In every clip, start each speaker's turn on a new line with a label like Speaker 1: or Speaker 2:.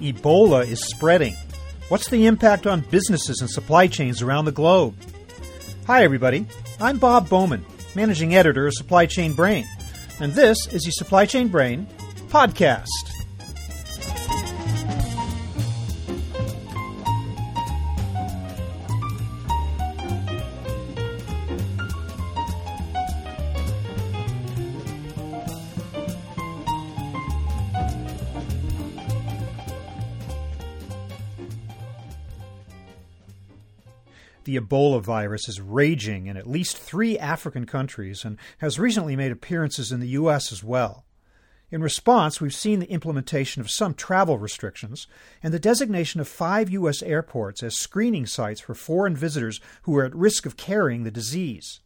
Speaker 1: Ebola is spreading. What's the impact on businesses and supply chains around the globe? Hi, everybody. I'm Bob Bowman, managing editor of Supply Chain Brain, and this is the Supply Chain Brain podcast. The Ebola virus is raging in at least three African countries and has recently made appearances in the U.S. as well. In response, we've seen the implementation of some travel restrictions and the designation of five U.S. airports as screening sites for foreign visitors who are at risk of carrying the disease.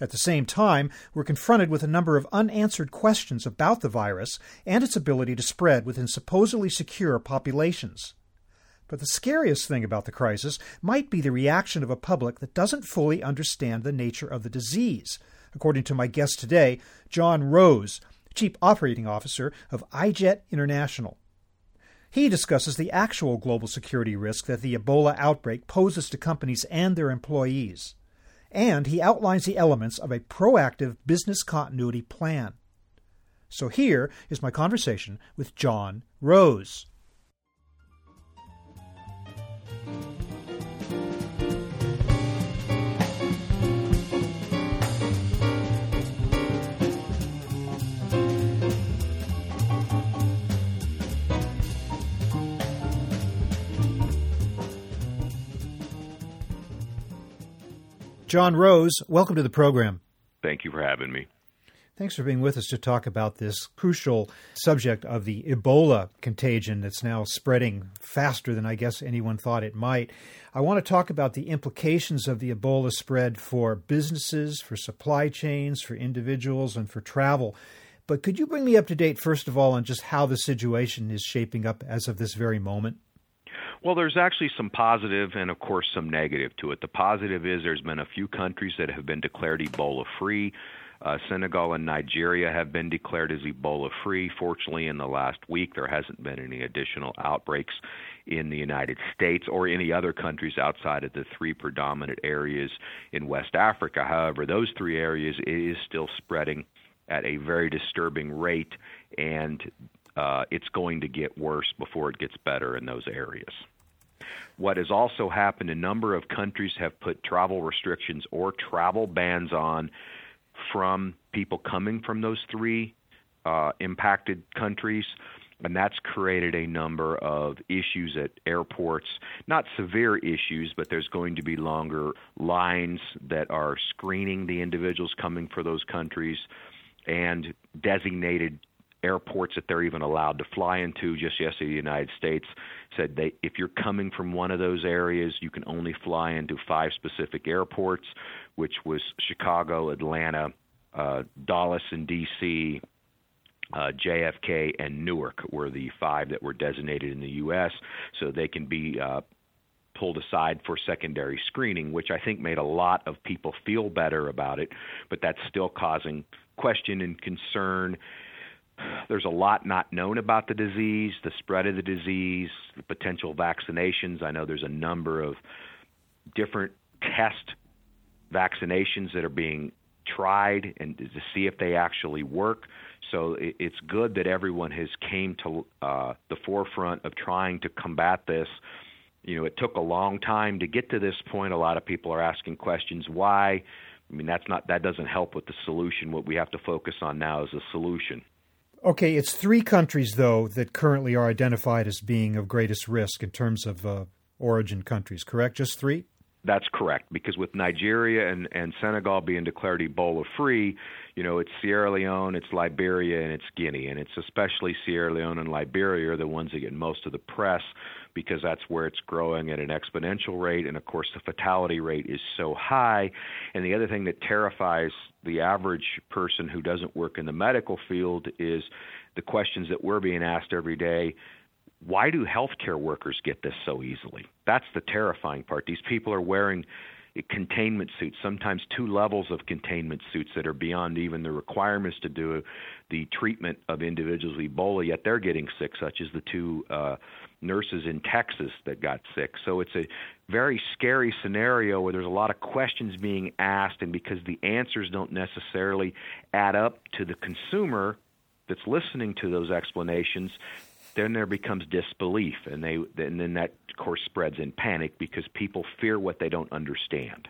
Speaker 1: At the same time, we're confronted with a number of unanswered questions about the virus and its ability to spread within supposedly secure populations. But the scariest thing about the crisis might be the reaction of a public that doesn't fully understand the nature of the disease, according to my guest today, John Rose, Chief Operating Officer of iJet International. He discusses the actual global security risk that the Ebola outbreak poses to companies and their employees. And he outlines the elements of a proactive business continuity plan. So here is my conversation with John Rose. John Rose, welcome to the program.
Speaker 2: Thank you for having me.
Speaker 1: Thanks for being with us to talk about this crucial subject of the Ebola contagion that's now spreading faster than I guess anyone thought it might. I want to talk about the implications of the Ebola spread for businesses, for supply chains, for individuals, and for travel. But could you bring me up to date, first of all, on just how the situation is shaping up as of this very moment?
Speaker 2: Well, there's actually some positive and, of course, some negative to it. The positive is there's been a few countries that have been declared Ebola free. Uh, Senegal and Nigeria have been declared as Ebola free. Fortunately, in the last week, there hasn't been any additional outbreaks in the United States or any other countries outside of the three predominant areas in West Africa. However, those three areas is still spreading at a very disturbing rate, and uh, it's going to get worse before it gets better in those areas. What has also happened, a number of countries have put travel restrictions or travel bans on from people coming from those three uh, impacted countries. And that's created a number of issues at airports. Not severe issues, but there's going to be longer lines that are screening the individuals coming for those countries and designated airports that they're even allowed to fly into. Just yesterday, the United States said they, if you're coming from one of those areas, you can only fly into five specific airports, which was Chicago, Atlanta, uh, Dallas, and D.C. Uh, JFK and Newark were the five that were designated in the U.S. so they can be uh, pulled aside for secondary screening, which I think made a lot of people feel better about it, but that's still causing question and concern there's a lot not known about the disease, the spread of the disease, the potential vaccinations. I know there's a number of different test vaccinations that are being tried and to see if they actually work. So it's good that everyone has came to uh, the forefront of trying to combat this. You know, it took a long time to get to this point. A lot of people are asking questions why. I mean, that's not that doesn't help with the solution. What we have to focus on now is the solution.
Speaker 1: Okay, it's three countries, though, that currently are identified as being of greatest risk in terms of uh, origin countries, correct? Just three?
Speaker 2: That's correct, because with Nigeria and, and Senegal being declared Ebola free, you know, it's Sierra Leone, it's Liberia, and it's Guinea. And it's especially Sierra Leone and Liberia are the ones that get most of the press because that's where it's growing at an exponential rate. And of course, the fatality rate is so high. And the other thing that terrifies the average person who doesn't work in the medical field is the questions that we're being asked every day why do healthcare workers get this so easily? That's the terrifying part. These people are wearing containment suits, sometimes two levels of containment suits that are beyond even the requirements to do the treatment of individuals with Ebola, yet they're getting sick, such as the two uh, nurses in Texas that got sick. So it's a very scary scenario where there's a lot of questions being asked, and because the answers don't necessarily add up to the consumer that's listening to those explanations, then there becomes disbelief, and they and then that of course spreads in panic because people fear what they don't understand.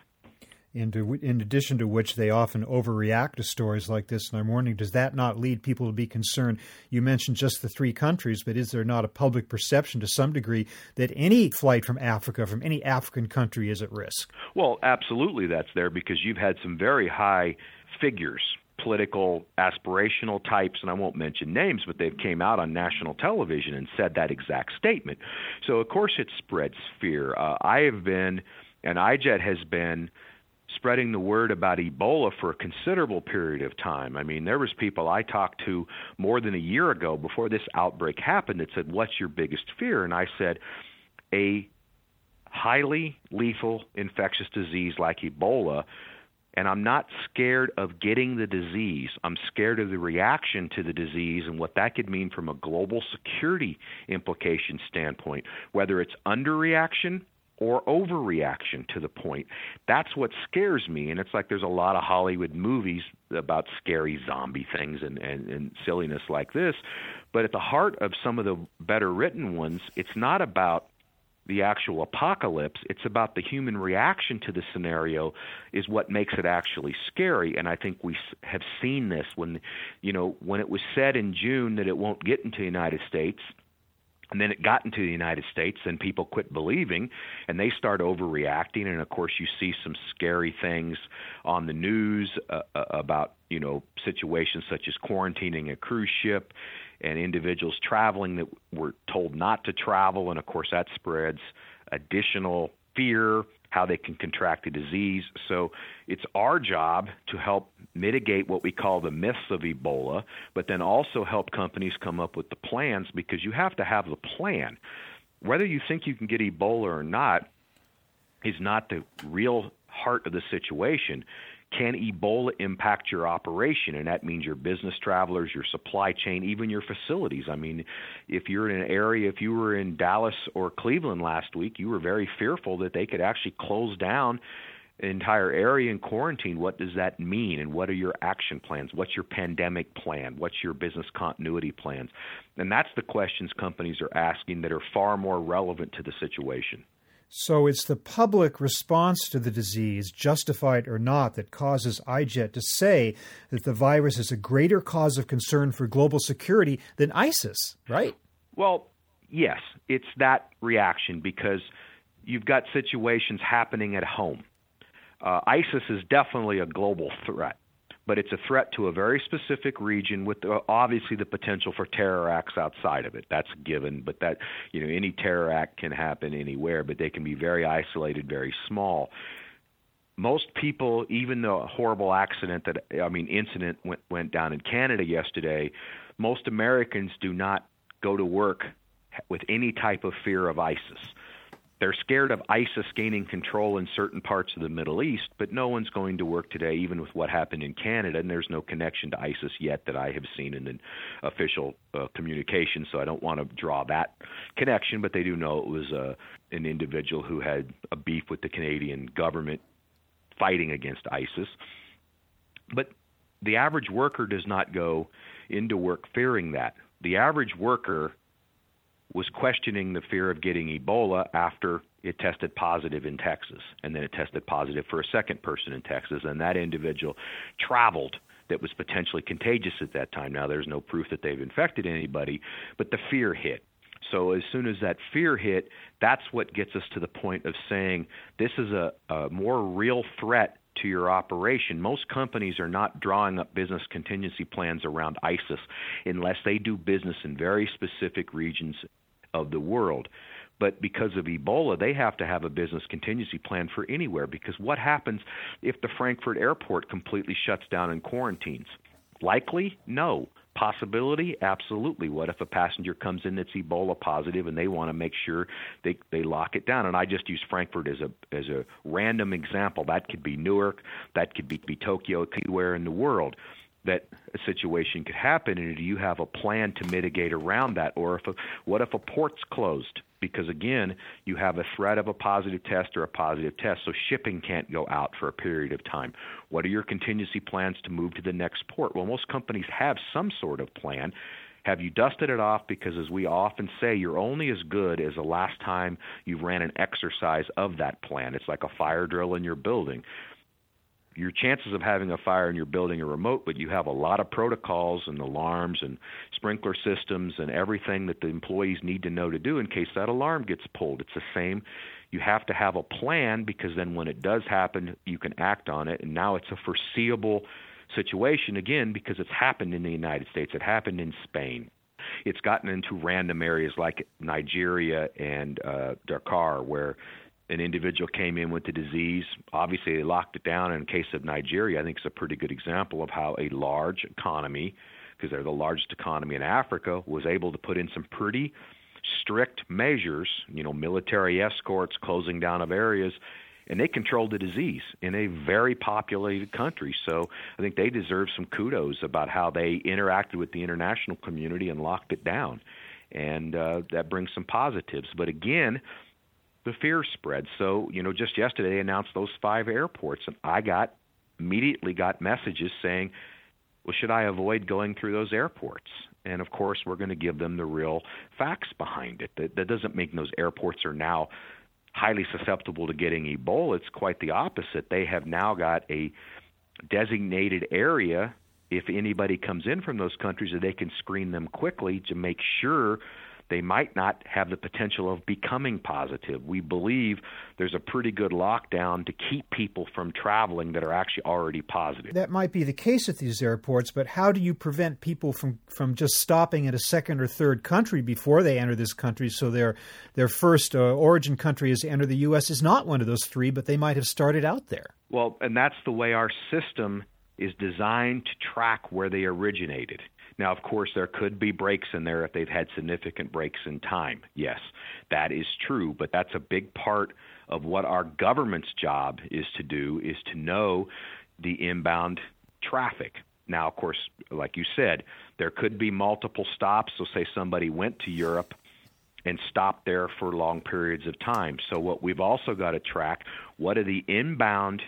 Speaker 1: In, in addition to which, they often overreact to stories like this. And I'm wondering, does that not lead people to be concerned? You mentioned just the three countries, but is there not a public perception to some degree that any flight from Africa, from any African country, is at risk?
Speaker 2: Well, absolutely, that's there because you've had some very high figures political aspirational types and I won't mention names but they've came out on national television and said that exact statement. So of course it spreads fear. Uh, I have been and iJet has been spreading the word about Ebola for a considerable period of time. I mean, there was people I talked to more than a year ago before this outbreak happened that said, "What's your biggest fear?" And I said, "A highly lethal infectious disease like Ebola and I'm not scared of getting the disease. I'm scared of the reaction to the disease and what that could mean from a global security implication standpoint, whether it's underreaction or overreaction to the point. That's what scares me. And it's like there's a lot of Hollywood movies about scary zombie things and, and, and silliness like this. But at the heart of some of the better written ones, it's not about the actual apocalypse. It's about the human reaction to the scenario is what makes it actually scary. And I think we have seen this when, you know, when it was said in June that it won't get into the United States. And then it got into the United States, and people quit believing, and they start overreacting. And of course, you see some scary things on the news uh, uh about you know situations such as quarantining a cruise ship and individuals traveling that were told not to travel, and of course that spreads additional fear, how they can contract the disease. So it's our job to help mitigate what we call the myths of Ebola, but then also help companies come up with the plans because you have to have the plan. Whether you think you can get Ebola or not is not the real heart of the situation can Ebola impact your operation? And that means your business travelers, your supply chain, even your facilities. I mean, if you're in an area, if you were in Dallas or Cleveland last week, you were very fearful that they could actually close down an entire area in quarantine. What does that mean? And what are your action plans? What's your pandemic plan? What's your business continuity plans? And that's the questions companies are asking that are far more relevant to the situation.
Speaker 1: So it's the public response to the disease, justified or not, that causes iJet to say that the virus is a greater cause of concern for global security than ISIS, right?
Speaker 2: Well, yes, it's that reaction because you've got situations happening at home. Uh, ISIS is definitely a global threat but it's a threat to a very specific region with obviously the potential for terror acts outside of it. That's given, but that you know any terror act can happen anywhere, but they can be very isolated, very small. Most people, even the horrible accident that I mean incident went went down in Canada yesterday, most Americans do not go to work with any type of fear of ISIS. They're scared of ISIS gaining control in certain parts of the Middle East, but no one's going to work today, even with what happened in Canada. And there's no connection to ISIS yet that I have seen in an official uh, communication, so I don't want to draw that connection. But they do know it was uh, an individual who had a beef with the Canadian government fighting against ISIS. But the average worker does not go into work fearing that. The average worker was questioning the fear of getting Ebola after it tested positive in Texas. And then it tested positive for a second person in Texas. And that individual traveled that was potentially contagious at that time. Now, there's no proof that they've infected anybody, but the fear hit. So as soon as that fear hit, that's what gets us to the point of saying this is a, a more real threat to your operation. Most companies are not drawing up business contingency plans around ISIS unless they do business in very specific regions of the world. But because of Ebola, they have to have a business contingency plan for anywhere. Because what happens if the Frankfurt airport completely shuts down and quarantines? Likely, no. Possibility? Absolutely. What if a passenger comes in that's Ebola positive and they want to make sure they they lock it down? And I just use Frankfurt as a as a random example. That could be Newark, that could be, be Tokyo, anywhere in the world that a situation could happen and do you have a plan to mitigate around that? Or if a, what if a port's closed? Because again you have a threat of a positive test or a positive test so shipping can't go out for a period of time. What are your contingency plans to move to the next port? Well most companies have some sort of plan. Have you dusted it off? Because as we often say, you're only as good as the last time you ran an exercise of that plan. It's like a fire drill in your building your chances of having a fire in your building are remote, but you have a lot of protocols and alarms and sprinkler systems and everything that the employees need to know to do in case that alarm gets pulled. It's the same. You have to have a plan because then when it does happen, you can act on it. And now it's a foreseeable situation again because it's happened in the United States. It happened in Spain. It's gotten into random areas like Nigeria and uh, Dakar where an individual came in with the disease. Obviously, they locked it down. In case of Nigeria, I think it's a pretty good example of how a large economy, because they're the largest economy in Africa, was able to put in some pretty strict measures, you know, military escorts, closing down of areas, and they controlled the disease in a very populated country. So I think they deserve some kudos about how they interacted with the international community and locked it down. And uh, that brings some positives. But again, the fear spread. So, you know, just yesterday they announced those five airports, and I got immediately got messages saying, well, should I avoid going through those airports? And of course, we're going to give them the real facts behind it. That, that doesn't mean those airports are now highly susceptible to getting Ebola. It's quite the opposite. They have now got a designated area if anybody comes in from those countries that they can screen them quickly to make sure they might not have the potential of becoming positive. We believe there's a pretty good lockdown to keep people from traveling that are actually already positive.
Speaker 1: That might be the case at these airports, but how do you prevent people from, from just stopping at a second or third country before they enter this country so their their first uh, origin country is to enter the US is not one of those three, but they might have started out there.
Speaker 2: Well, and that's the way our system is designed to track where they originated. Now, of course, there could be breaks in there if they've had significant breaks in time. Yes, that is true, but that's a big part of what our government's job is to do is to know the inbound traffic. Now, of course, like you said, there could be multiple stops. So, say somebody went to Europe and stopped there for long periods of time. So, what we've also got to track what are the inbound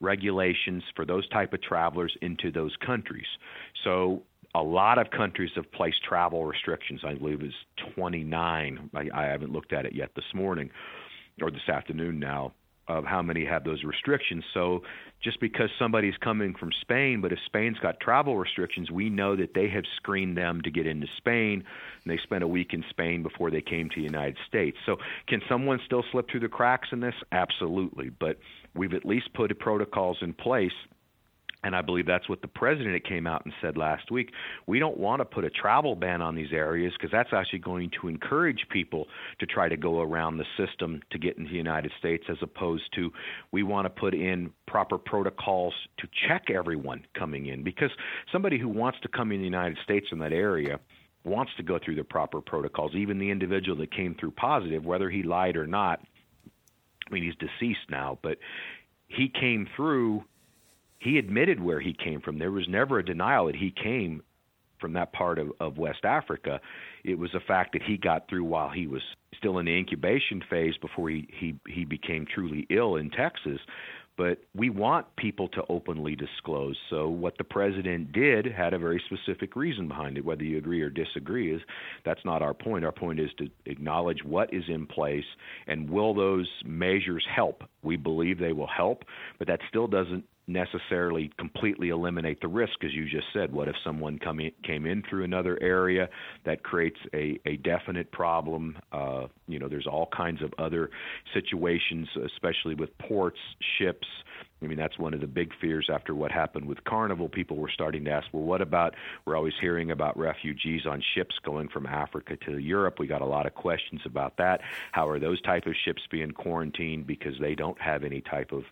Speaker 2: regulations for those type of travelers into those countries. So a lot of countries have placed travel restrictions. I believe it's 29. I, I haven't looked at it yet this morning or this afternoon now of how many have those restrictions. So just because somebody's coming from Spain, but if Spain's got travel restrictions, we know that they have screened them to get into Spain, and they spent a week in Spain before they came to the United States. So can someone still slip through the cracks in this? Absolutely. But we've at least put protocols in place and I believe that's what the president came out and said last week. We don't want to put a travel ban on these areas because that's actually going to encourage people to try to go around the system to get into the United States, as opposed to we want to put in proper protocols to check everyone coming in. Because somebody who wants to come in the United States in that area wants to go through the proper protocols. Even the individual that came through positive, whether he lied or not, I mean, he's deceased now, but he came through he admitted where he came from. There was never a denial that he came from that part of, of West Africa. It was a fact that he got through while he was still in the incubation phase before he, he, he became truly ill in Texas. But we want people to openly disclose. So what the president did had a very specific reason behind it. Whether you agree or disagree is that's not our point. Our point is to acknowledge what is in place and will those measures help. We believe they will help, but that still doesn't necessarily completely eliminate the risk, as you just said. What if someone come in, came in through another area that creates a, a definite problem? Uh, you know, there's all kinds of other situations, especially with ports, ships. I mean, that's one of the big fears after what happened with Carnival. People were starting to ask, well, what about? We're always hearing about refugees on ships going from Africa to Europe. We got a lot of questions about that. How are those type of ships being quarantined because they don't have any type of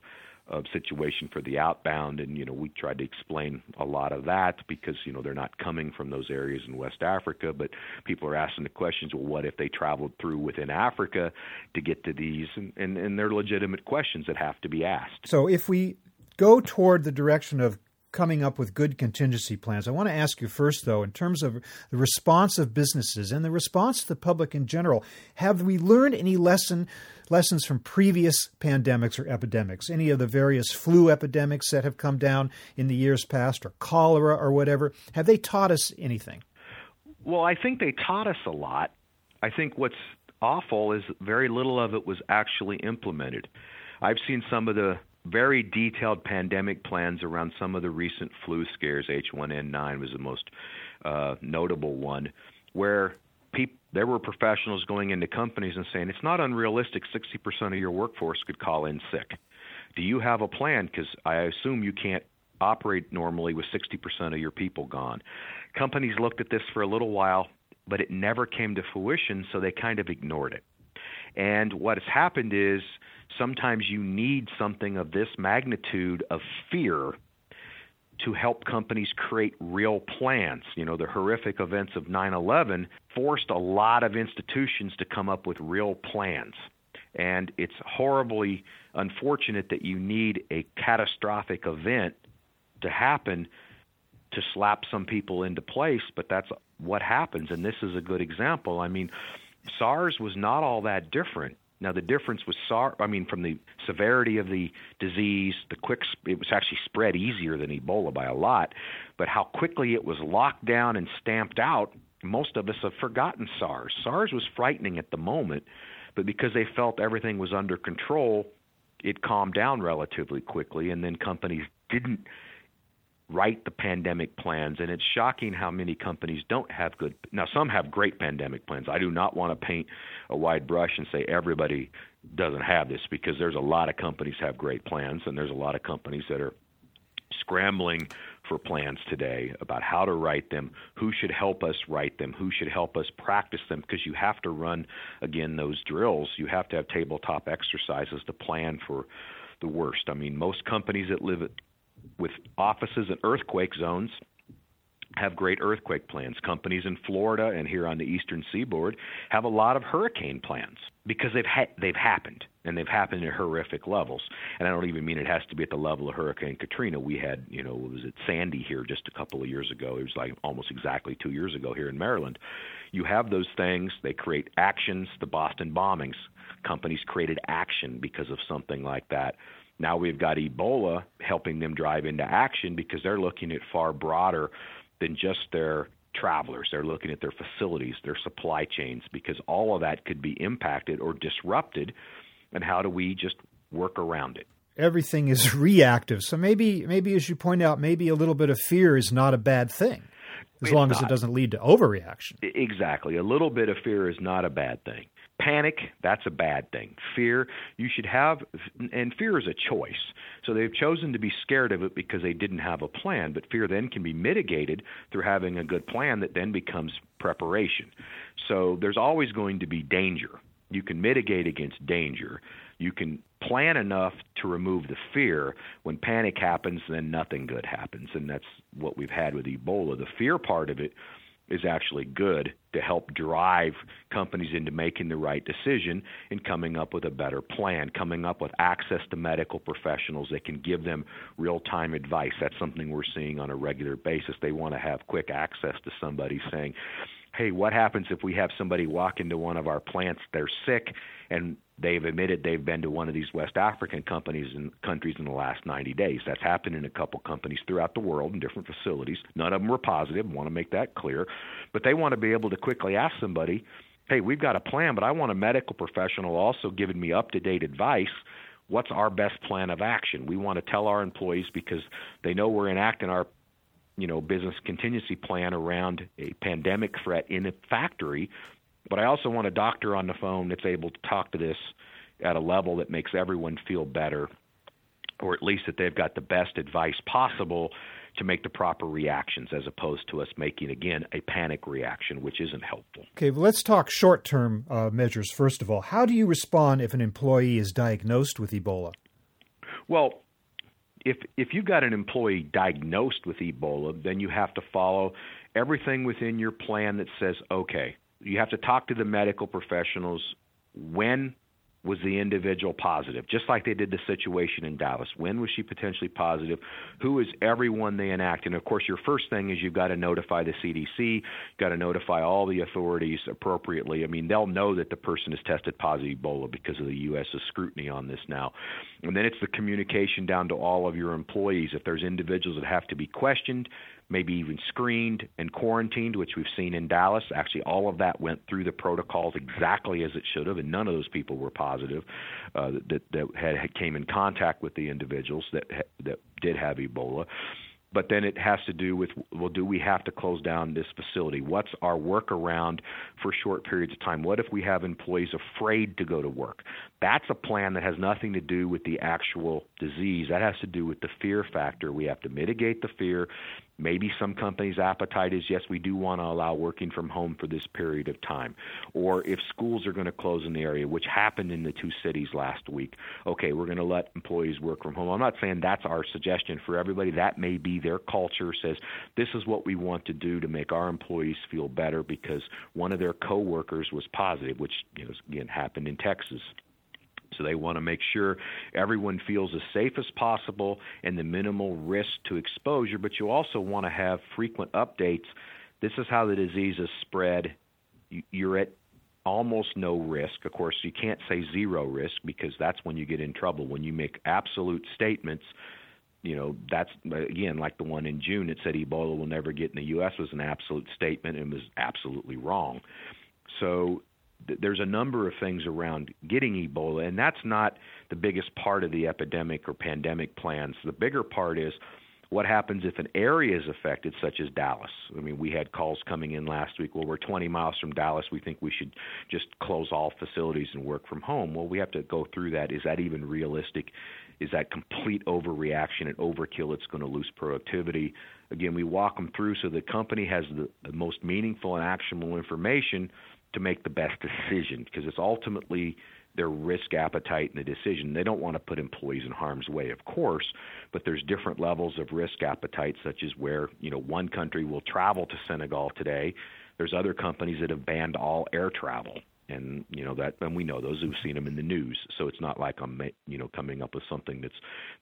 Speaker 2: of situation for the outbound and you know we tried to explain a lot of that because you know they're not coming from those areas in West Africa but people are asking the questions well what if they traveled through within Africa to get to these? And and, and they're legitimate questions that have to be asked.
Speaker 1: So if we go toward the direction of coming up with good contingency plans. I want to ask you first, though, in terms of the response of businesses and the response to the public in general, have we learned any lesson lessons from previous pandemics or epidemics? Any of the various flu epidemics that have come down in the years past, or cholera, or whatever? Have they taught us anything?
Speaker 2: Well, I think they taught us a lot. I think what's awful is very little of it was actually implemented. I've seen some of the very detailed pandemic plans around some of the recent flu scares. H1N9 was the most uh, notable one, where people, there were professionals going into companies and saying it's not unrealistic 60% of your workforce could call in sick. Do you have a plan? Because I assume you can't operate normally with 60% of your people gone. Companies looked at this for a little while, but it never came to fruition, so they kind of ignored it. And what has happened is sometimes you need something of this magnitude of fear to help companies create real plans. You know, the horrific events of 9 11 forced a lot of institutions to come up with real plans. And it's horribly unfortunate that you need a catastrophic event to happen to slap some people into place, but that's what happens. And this is a good example. I mean, SARS was not all that different. Now the difference was SARS. I mean, from the severity of the disease, the quick it was actually spread easier than Ebola by a lot, but how quickly it was locked down and stamped out. Most of us have forgotten SARS. SARS was frightening at the moment, but because they felt everything was under control, it calmed down relatively quickly, and then companies didn't write the pandemic plans and it's shocking how many companies don't have good now some have great pandemic plans i do not want to paint a wide brush and say everybody doesn't have this because there's a lot of companies have great plans and there's a lot of companies that are scrambling for plans today about how to write them, who should help us write them, who should help us practice them, because you have to run, again, those drills. You have to have tabletop exercises to plan for the worst. I mean, most companies that live with offices in earthquake zones have great earthquake plans. Companies in Florida and here on the eastern seaboard have a lot of hurricane plans because they've ha- they've happened and they've happened at horrific levels. And I don't even mean it has to be at the level of Hurricane Katrina. We had, you know, was it Sandy here just a couple of years ago? It was like almost exactly 2 years ago here in Maryland. You have those things, they create actions, the Boston bombings. Companies created action because of something like that now we've got Ebola helping them drive into action because they're looking at far broader than just their travelers. They're looking at their facilities, their supply chains, because all of that could be impacted or disrupted. And how do we just work around it?
Speaker 1: Everything is reactive. So maybe, maybe as you point out, maybe a little bit of fear is not a bad thing, as
Speaker 2: it's
Speaker 1: long
Speaker 2: not.
Speaker 1: as it doesn't lead to overreaction.
Speaker 2: Exactly. A little bit of fear is not a bad thing. Panic, that's a bad thing. Fear, you should have, and fear is a choice. So they've chosen to be scared of it because they didn't have a plan. But fear then can be mitigated through having a good plan that then becomes preparation. So there's always going to be danger. You can mitigate against danger. You can plan enough to remove the fear. When panic happens, then nothing good happens. And that's what we've had with Ebola. The fear part of it is actually good to help drive companies into making the right decision and coming up with a better plan, coming up with access to medical professionals that can give them real time advice. That's something we're seeing on a regular basis. They want to have quick access to somebody saying, hey, what happens if we have somebody walk into one of our plants, they're sick, and they've admitted they've been to one of these West African companies and countries in the last 90 days. That's happened in a couple companies throughout the world in different facilities. None of them were positive. Want to make that clear, but they want to be able to quickly ask somebody, "Hey, we've got a plan, but I want a medical professional also giving me up-to-date advice." What's our best plan of action? We want to tell our employees because they know we're enacting our you know business contingency plan around a pandemic threat in a factory but I also want a doctor on the phone that's able to talk to this at a level that makes everyone feel better, or at least that they've got the best advice possible to make the proper reactions as opposed to us making, again, a panic reaction, which isn't helpful.
Speaker 1: Okay, well, let's talk short term uh, measures first of all. How do you respond if an employee is diagnosed with Ebola?
Speaker 2: Well, if if you've got an employee diagnosed with Ebola, then you have to follow everything within your plan that says, okay, you have to talk to the medical professionals when was the individual positive? Just like they did the situation in Dallas. When was she potentially positive? Who is everyone they enact? And of course, your first thing is you've got to notify the CDC, you've got to notify all the authorities appropriately. I mean, they'll know that the person is tested positive Ebola because of the U.S.'s scrutiny on this now. And then it's the communication down to all of your employees. If there's individuals that have to be questioned, maybe even screened and quarantined, which we've seen in Dallas. Actually, all of that went through the protocols exactly as it should have, and none of those people were positive uh, that that had, had came in contact with the individuals that that did have Ebola. But then it has to do with well do we have to close down this facility? What's our workaround for short periods of time? What if we have employees afraid to go to work? That's a plan that has nothing to do with the actual disease. That has to do with the fear factor. We have to mitigate the fear Maybe some companies' appetite is yes, we do want to allow working from home for this period of time. Or if schools are going to close in the area, which happened in the two cities last week, okay, we're going to let employees work from home. I'm not saying that's our suggestion for everybody. That may be their culture says this is what we want to do to make our employees feel better because one of their coworkers was positive, which you know, again happened in Texas. So they want to make sure everyone feels as safe as possible and the minimal risk to exposure, but you also want to have frequent updates. This is how the disease is spread. You're at almost no risk. Of course, you can't say zero risk because that's when you get in trouble. When you make absolute statements, you know, that's again like the one in June that said Ebola will never get in the U.S. was an absolute statement and was absolutely wrong. So there's a number of things around getting Ebola, and that's not the biggest part of the epidemic or pandemic plans. The bigger part is what happens if an area is affected, such as Dallas. I mean, we had calls coming in last week. Well, we're 20 miles from Dallas. We think we should just close all facilities and work from home. Well, we have to go through that. Is that even realistic? Is that complete overreaction and overkill? It's going to lose productivity. Again, we walk them through so the company has the, most meaningful and actionable information to make the best decision because it's ultimately their risk appetite in the decision. They don't want to put employees in harm's way, of course, but there's different levels of risk appetite, such as where you know one country will travel to Senegal today. There's other companies that have banned all air travel and you know that and we know those who've seen them in the news so it's not like i'm you know coming up with something that's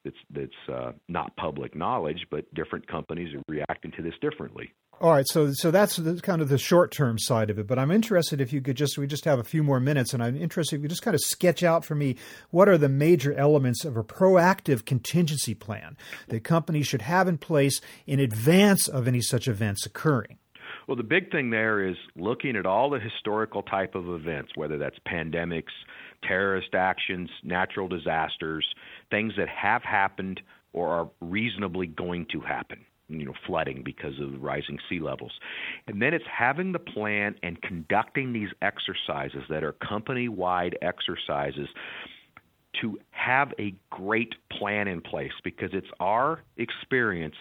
Speaker 2: that's that's uh, not public knowledge but different companies are reacting to this differently
Speaker 1: all right so so that's the, kind of the short term side of it but i'm interested if you could just we just have a few more minutes and i'm interested if you just kind of sketch out for me what are the major elements of a proactive contingency plan that companies should have in place in advance of any such events occurring
Speaker 2: well, the big thing there is looking at all the historical type of events, whether that's pandemics, terrorist actions, natural disasters, things that have happened or are reasonably going to happen. You know, flooding because of rising sea levels. And then it's having the plan and conducting these exercises that are company wide exercises to have a great plan in place because it's our experience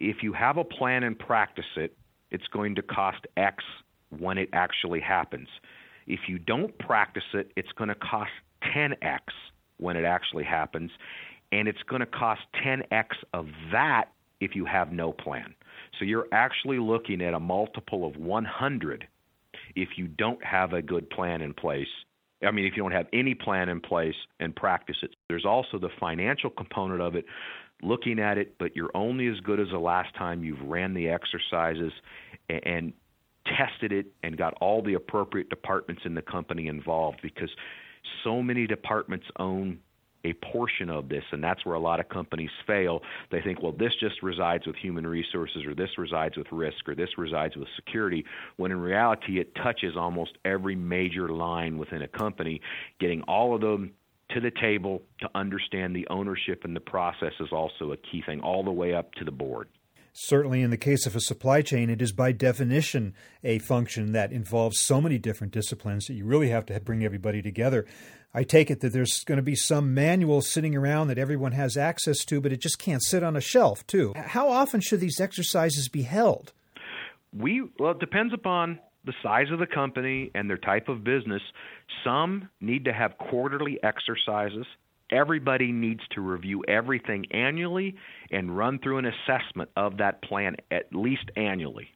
Speaker 2: if you have a plan and practice it, it's going to cost X when it actually happens. If you don't practice it, it's going to cost 10X when it actually happens, and it's going to cost 10X of that if you have no plan. So you're actually looking at a multiple of 100 if you don't have a good plan in place. I mean, if you don't have any plan in place and practice it. There's also the financial component of it looking at it, but you're only as good as the last time you've ran the exercises and, tested it and got all the appropriate departments in the company involved because so many departments own a portion of this, and that's where a lot of companies fail. They think, well, this just resides with human resources, or this resides with risk, or this resides with security, when in reality, it touches almost every major line within a company, getting all of them to the table to understand the ownership and the process is also a key thing, all the way up to the board.
Speaker 1: Certainly, in the case of a supply chain, it is by definition a function that involves so many different disciplines that you really have to bring everybody together. I take it that there's going to be some manual sitting around that everyone has access to, but it just can't sit on a shelf, too. How often should these exercises be held?
Speaker 2: We well, it depends upon the size of the company and their type of business. Some need to have quarterly exercises. Everybody needs to review everything annually and run through an assessment of that plan at least annually.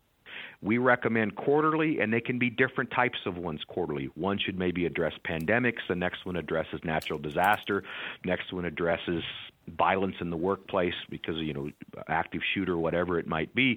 Speaker 2: We recommend quarterly, and they can be different types of ones quarterly. One should maybe address pandemics, the next one addresses natural disaster, next one addresses violence in the workplace because you know active shooter whatever it might be